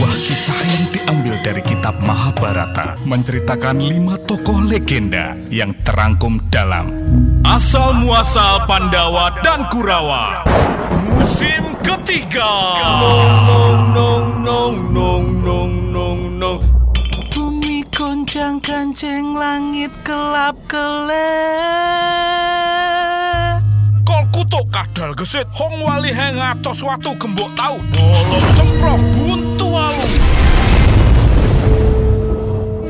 Sebuah kisah yang diambil dari kitab Mahabharata menceritakan lima tokoh legenda yang terangkum dalam. Asal Muasal Pandawa dan Kurawa. Musim ketiga. Nong nong nong nong nong nong nong Bumi goncang kancing langit kelap kelep Kol kutuk kadal gesit? Hong wali heng atos watu gembok tau. Bolong semprong buntu walu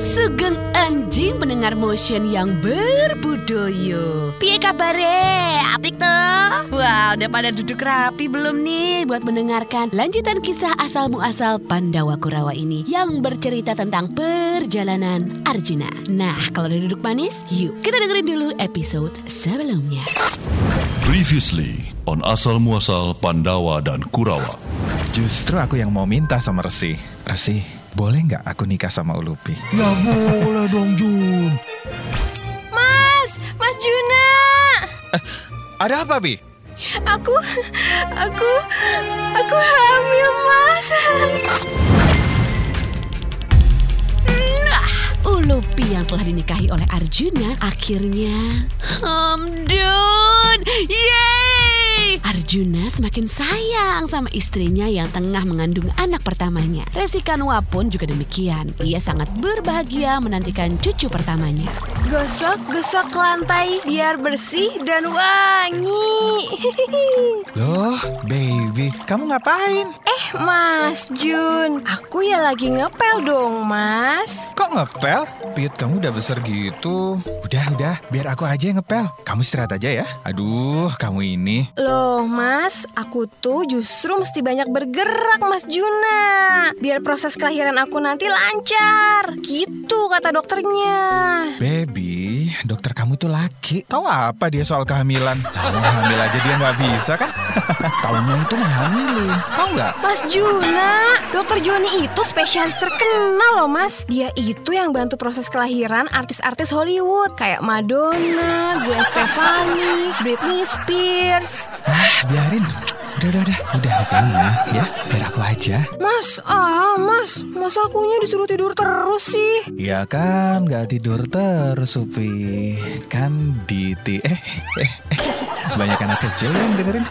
Sugeng anjing pendengar motion yang berbudoyo Piye kabare? Apik tuh? Wah udah pada duduk rapi belum nih Buat mendengarkan lanjutan kisah asal muasal Pandawa Kurawa ini Yang bercerita tentang perjalanan Arjuna Nah kalau udah duduk manis Yuk kita dengerin dulu episode sebelumnya Previously on Asal Muasal Pandawa dan Kurawa. Justru aku yang mau minta sama Resi Resi, boleh nggak aku nikah sama Ulupi? Ya boleh dong Jun Mas, Mas Juna. Ada apa, Bi? Aku, aku, aku hamil, Mas. Nah, Ulupi yang telah dinikahi oleh Arjuna akhirnya Hamdun Yeay Arjuna semakin sayang sama istrinya yang tengah mengandung anak pertamanya Resi Kanwa pun juga demikian Ia sangat berbahagia menantikan cucu pertamanya Gosok, gosok lantai biar bersih dan wangi. Loh, baby, kamu ngapain? eh, Mas Jun, aku ya lagi ngepel dong, Mas. Kok ngepel? Pit, kamu udah besar gitu. Udah, udah, biar aku aja yang ngepel. Kamu istirahat aja ya. Aduh, kamu ini. Loh, Mas, aku tuh justru mesti banyak bergerak, Mas Juna. Biar proses kelahiran aku nanti lancar. Gitu kata dokternya. Baby, dokter kamu tuh laki. Tahu apa dia soal kehamilan? Tahu hamil aja dia nggak bisa kan? Taunya itu menghamili. Tahu nggak? Mas Juna, dokter Joni itu spesialis terkenal loh mas Dia itu yang bantu proses kelahiran artis-artis Hollywood Kayak Madonna, Gwen Stefani, Britney Spears Ah, biarin. Udah, udah, udah. Udah, ngepelnya ya. Biar aku aja. Mas, ah mas, mas akunya disuruh tidur terus sih Ya kan, nggak tidur terus, Upi. Kan di. Eh, eh, eh. Banyak anak kecil yang dengerin.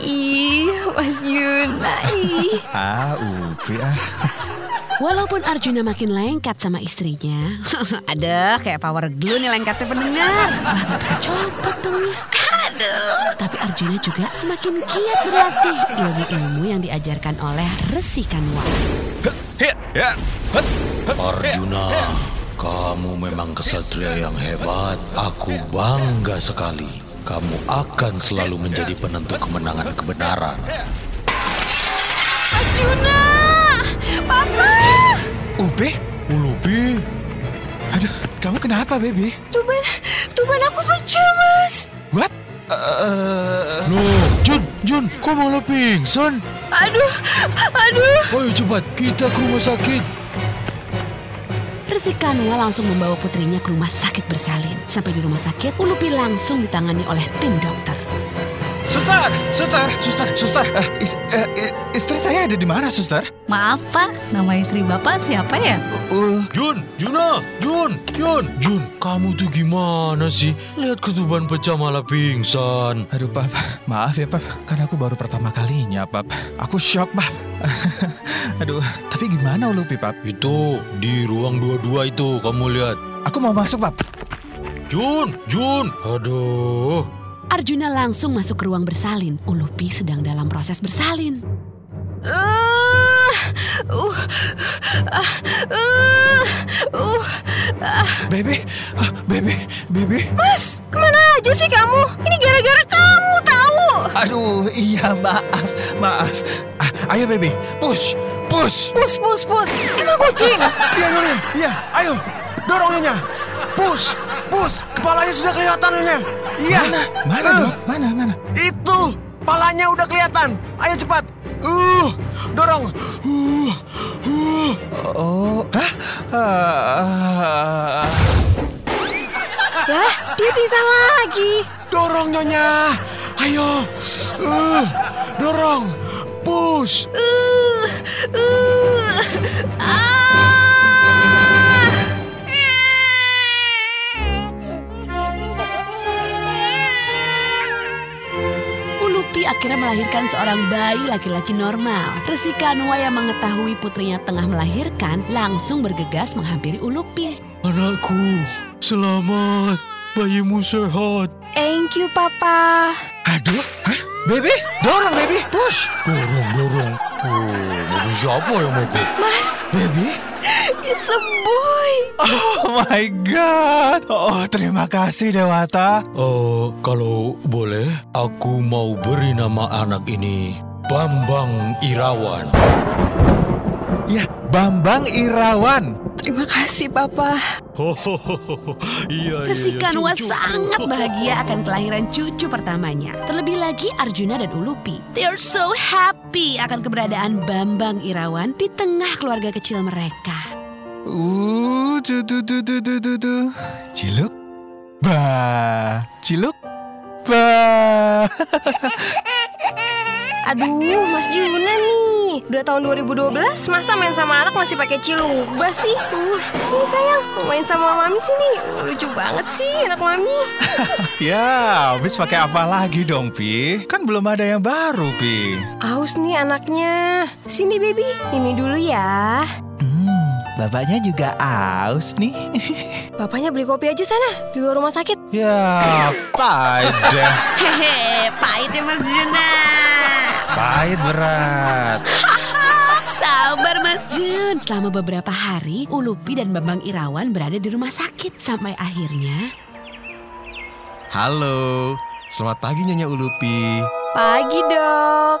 Ih, Mas Juna, ih ah, Upi ah. Walaupun Arjuna makin lengkat sama istrinya Aduh kayak power glue nih lengkatnya pendengar. Wah gak bisa copot dong ya. Aduh. Tapi Arjuna juga semakin giat berlatih Ilmu-ilmu yang diajarkan oleh Resi Kanwa Arjuna Kamu memang kesatria yang hebat. Aku bangga sekali Kamu akan selalu menjadi penentu kemenangan kebenaran Mas Juna, Papa Upi? Ulupi Aduh, kamu kenapa, baby? Tuban, tuban aku pecah mas What? Eh, Loh, Jun, Jun, kok malah pingsan? Aduh, aduh Ayo cepat, kita ke rumah sakit Resi Kanwa langsung membawa putrinya ke rumah sakit bersalin. Sampai di rumah sakit Ulupi langsung ditangani oleh tim dokter Suster, suster, suster, suster. Eh, is- eh, eh, istri saya ada di mana, suster? Maaf Pak, nama istri Bapak siapa ya? Uh, Jun, Juna, Jun, Jun, Jun, kamu tuh gimana sih? Lihat ketuban pecah malah pingsan. aduh, Pap. Maaf ya, Pap. Kan aku baru pertama kalinya, Pap. Aku shock, Pap. aduh, tapi gimana Ulupi, Pap? Itu di ruang dua-dua itu kamu lihat. Aku mau masuk, Pap. Jun, Jun, aduh. Arjuna langsung masuk ke ruang bersalin Ulupi sedang dalam proses bersalin Uh, uh, ah, uh, uh, ah. Baby, ah, baby, baby. Mas, ke mana aja sih kamu? Ini gara-gara kamu tahu. Aduh, iya, maaf, maaf. Ah, ayo, baby. Push, push. Pus, pus, pus. Emang kucing? Iya, Nurin. Iya, ayo. Dorong Nyonya. Push, push. Kepalanya sudah kelihatan, Nyonya. Iya. Mana? Mana, dong? Mana, mana? Itu. Palanya udah kelihatan. Ayo cepat. Uh, dorong. Uh, uh. Oh, hah? Ah. Lah, dia pingsan lagi. dorong, Nyonya. Ayo. Uh, dorong. Push. Uh, uh. Akhirnya melahirkan seorang bayi laki-laki normal. Resi Kanwa yang mengetahui putrinya tengah melahirkan langsung bergegas menghampiri Ulupi. Anakku, selamat. Bayimu sehat. Thank you, Papa. Aduh, hah? Baby, dorong baby, push. Dorong, dorong. Oh, mobil siapa yang mogok? Mas, Baby, it's a boy. oh my god. Oh, terima kasih Dewata. Oh, kalau boleh, aku mau beri nama anak ini Bambang Irawan. Ya, Bambang Irawan. Terima kasih, Papa. Hohoho, iya, iya, Resi iya, Kanwa cucu. sangat bahagia akan kelahiran cucu pertamanya. Terlebih lagi Arjuna dan Ulupi. They are so happy akan keberadaan Bambang Irawan di tengah keluarga kecil mereka. Uh, tu tu tu tu tu tu. Ciluk. Ba. Ciluk. Ba. Aduh, Mas Juna nih. Udah tahun 2012, masa main sama anak masih pakai ciluba sih? Uh, sini sayang, main sama mami sini. Lucu banget sih anak mami. ya, habis pakai apa lagi dong, Pi? Kan belum ada yang baru, Pi. Aus nih anaknya. Sini baby, ini dulu ya. Bapaknya juga aus nih. Bapaknya beli kopi aja sana di luar rumah sakit. ya, pada. Hehe, pahit ya Mas Juna. Pahit berat. Sabar Mas Jun. Selama beberapa hari, Ulupi dan Bambang Irawan berada di rumah sakit. Sampai akhirnya... Halo, selamat pagi Nyonya Ulupi. Pagi dok.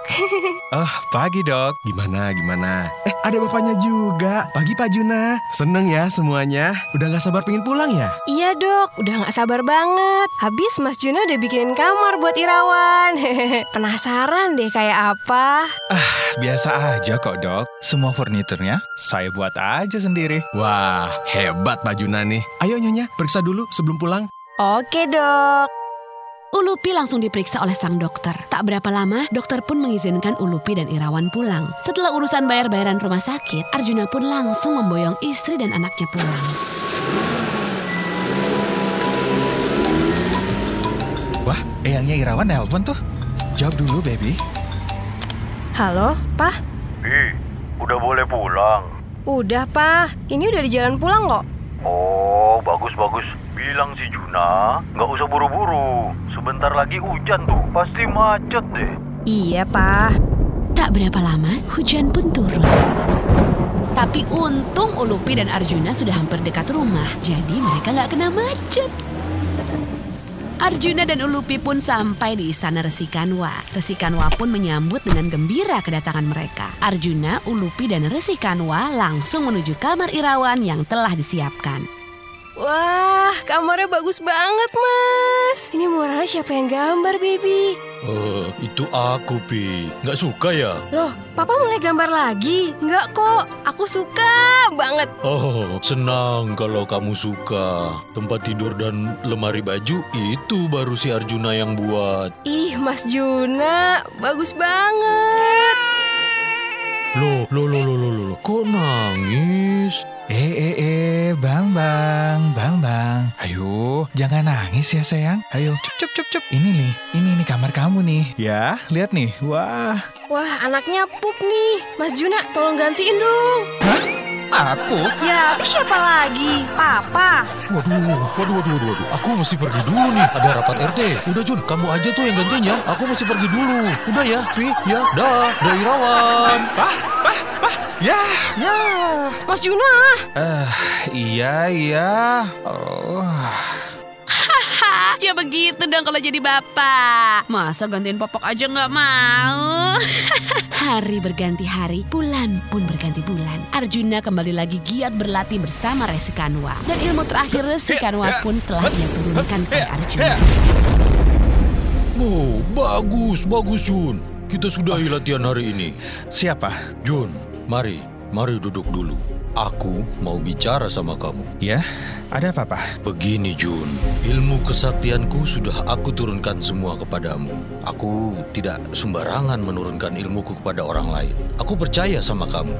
Oh, pagi dok. Gimana, gimana? Eh, ada bapaknya juga. Pagi Pak Juna. Seneng ya semuanya. Udah gak sabar pengen pulang ya? iya dok, udah nggak sabar banget. Habis Mas Juna udah bikinin kamar buat Irawan. Penasaran deh kayak apa? Biasa aja kok dok Semua furniturnya saya buat aja sendiri Wah, hebat Pak Juna nih. Ayo Nyonya, periksa dulu sebelum pulang. Oke dok. Ulupi langsung diperiksa oleh sang dokter. Tak berapa lama, dokter pun mengizinkan Ulupi dan Irawan pulang. Setelah urusan bayar-bayaran rumah sakit, Arjuna pun langsung memboyong istri dan anaknya pulang. Wah, eyangnya Irawan nelpon tuh Jawab dulu baby Halo, Pak. Ih, udah boleh pulang. Udah, Pak. Ini udah di jalan pulang kok. Oh, bagus-bagus. Bilang si Juna, nggak usah buru-buru. Sebentar lagi hujan tuh, pasti macet deh. Iya, Pak. Tak berapa lama, hujan pun turun. Tapi untung Ulupi dan Arjuna sudah hampir dekat rumah, jadi mereka nggak kena macet. Arjuna dan Ulupi pun sampai di istana Resi Kanwa. Resi Kanwa pun menyambut dengan gembira kedatangan mereka. Arjuna, Ulupi, dan Resi Kanwa langsung menuju kamar Irawan yang telah disiapkan. Wah, kamarnya bagus banget, Mas. Ini muralnya siapa yang gambar, baby? Eh, itu aku, Pi. Nggak suka ya? Loh, Papa mulai gambar lagi? Enggak kok, aku suka banget. Oh, senang kalau kamu suka. Tempat tidur dan lemari baju itu baru si Arjuna yang buat. Ih, Mas Juna, bagus banget. Loh, loh, loh, loh, loh, loh. Kok nangis? Eh eh eh Bang Bang Bang Bang Ayo jangan nangis ya sayang Ayo cup cup cup cup Ini nih Ini nih kamar kamu nih Ya lihat nih Wah Wah, anaknya pup nih. Mas Juna, tolong gantiin dong. Aku Ya, tapi siapa lagi? Papa. Waduh, waduh, waduh, waduh, waduh. Aku mesti pergi dulu nih. Ada rapat RT. Udah Jun, kamu aja tuh yang gantiin ya. Aku mesti pergi dulu. Udah ya, Pi. Ya, dah. Dah Irawan. Ya ya Mas Juna. Eh iya iya Oh ya begitu dong kalau jadi bapak. Masa gantiin popok aja nggak mau? hari berganti hari, bulan pun berganti bulan. Arjuna kembali lagi giat berlatih bersama Resi Kanwa. Dan ilmu terakhir Resi Kanwa pun telah ia turunkan pada Arjuna. Oh, bagus, bagus Jun. Kita sudahi latihan hari ini. Siapa? Jun, mari, mari duduk dulu. Aku mau bicara sama kamu. Ya ada apa pak? Begini Jun, ilmu kesaktianku sudah aku turunkan semua kepadamu. Aku tidak sembarangan menurunkan ilmuku kepada orang lain. Aku percaya sama kamu.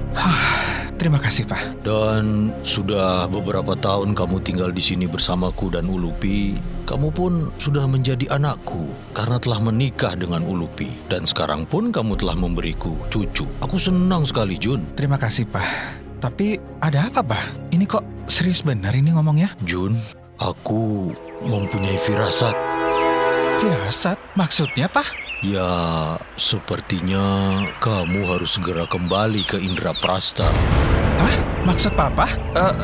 terima kasih Pak. Dan sudah beberapa tahun kamu tinggal di sini bersamaku dan Ulupi, kamu pun sudah menjadi anakku karena telah menikah dengan Ulupi. Dan sekarang pun kamu telah memberiku cucu. Aku senang sekali, Jun. Terima kasih Pak. Tapi ada apa Pak? Ini kok serius benar ini ngomongnya? Jun, aku mempunyai firasat. Firasat? Maksudnya Pak? Ya, sepertinya kamu harus segera kembali ke Indra Prasta. Hah? Maksud Papa? Eh,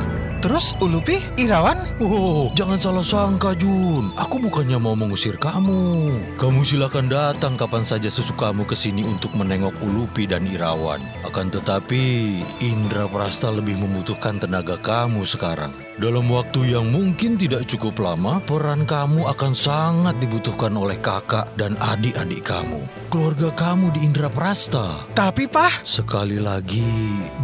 terus Ulupi, Irawan? Oh, jangan salah sangka, Jun. Aku bukannya mau mengusir kamu. Kamu silakan datang kapan saja sesukamu ke sini untuk menengok Ulupi dan Irawan. Akan tetapi, Indra Prasta lebih membutuhkan tenaga kamu sekarang. Dalam waktu yang mungkin tidak cukup lama, peran kamu akan sangat dibutuhkan oleh kakak dan adik-adik kamu. Keluarga kamu di Indra Prasta. Tapi Pak, Sekali lagi,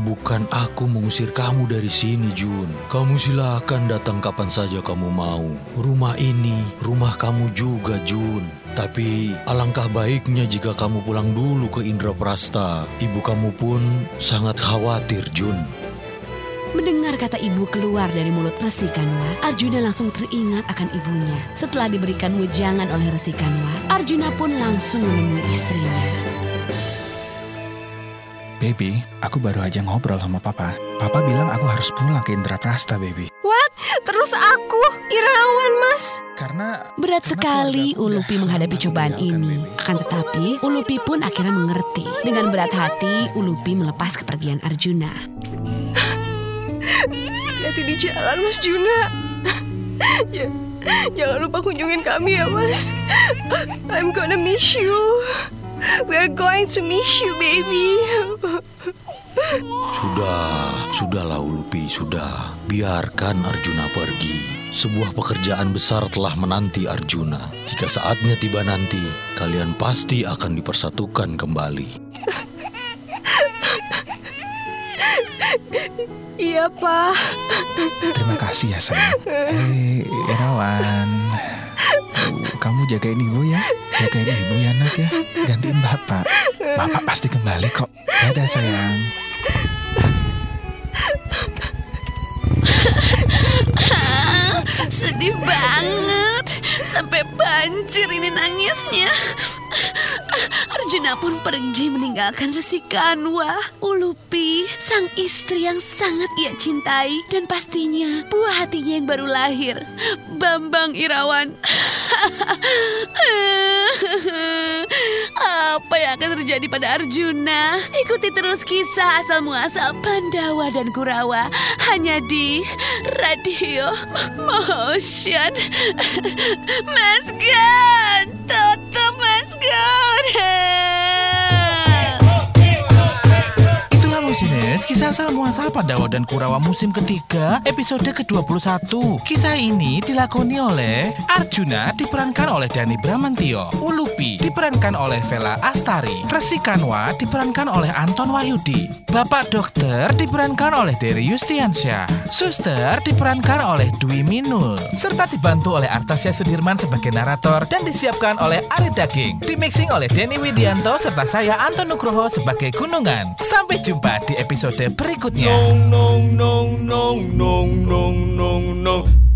bukan aku mengusir kamu dari sini, Jun. Kamu silakan datang kapan saja kamu mau. Rumah ini, rumah kamu juga, Jun. Tapi alangkah baiknya jika kamu pulang dulu ke Indra Prasta. Ibu kamu pun sangat khawatir, Jun. Mendengar kata ibu keluar dari mulut Resi Kanwa, Arjuna langsung teringat akan ibunya. Setelah diberikan wejangan oleh Resi Kanwa, Arjuna pun langsung menemui istrinya. Baby, aku baru aja ngobrol sama Papa. Papa bilang aku harus pulang ke Indra Prasta, Baby. What? Terus aku, Irawan, Mas. Karena Berat karena sekali Ulupi menghadapi cobaan ini. Baby. Akan tetapi, Ulupi pun akhirnya mengerti. Dengan berat hati, Ulupi melepas kepergian Arjuna. Hati di jalan, Mas Juna. ya, jangan lupa kunjungin kami ya, Mas. I'm gonna miss you. We're going to miss you, baby. Sudah, sudahlah Ulupi, sudah. Biarkan Arjuna pergi. Sebuah pekerjaan besar telah menanti Arjuna. Jika saatnya tiba nanti, kalian pasti akan dipersatukan kembali. Iya, Pak. Terima kasih ya sayang. Hei, Irawan. Tuh, Kamu jagain ibu ya. Jagain ibu ya nak ya. Gantiin bapak. Bapak pasti kembali kok. Dadah sayang. Sedih banget. Sampai banjir ini nangisnya. Arjuna pun pergi meninggalkan Resi Kanwa, Ulupi, sang istri yang sangat ia cintai dan pastinya buah hatinya yang baru lahir, Bambang Irawan. Apa yang akan terjadi pada Arjuna? Ikuti terus kisah asal muasal Pandawa dan Kurawa hanya di Radio Motion. Mas Tracy Kisah asal muasal Pandawa dan Kurawa musim ketiga, episode ke-21. Kisah ini dilakoni oleh Arjuna diperankan oleh Dani Bramantio, Ulupi diperankan oleh Vela Astari, Resi Kanwa diperankan oleh Anton Wahyudi, Bapak Dokter diperankan oleh Dery Yustiansyah, Suster diperankan oleh Dwi Minul, serta dibantu oleh Artasya Sudirman sebagai narator dan disiapkan oleh Ari Daging, dimixing oleh Denny Widianto serta saya Anton Nugroho sebagai Gunungan. Sampai jumpa di episode berikutnya. Nong nong nong nong nong nong nong nong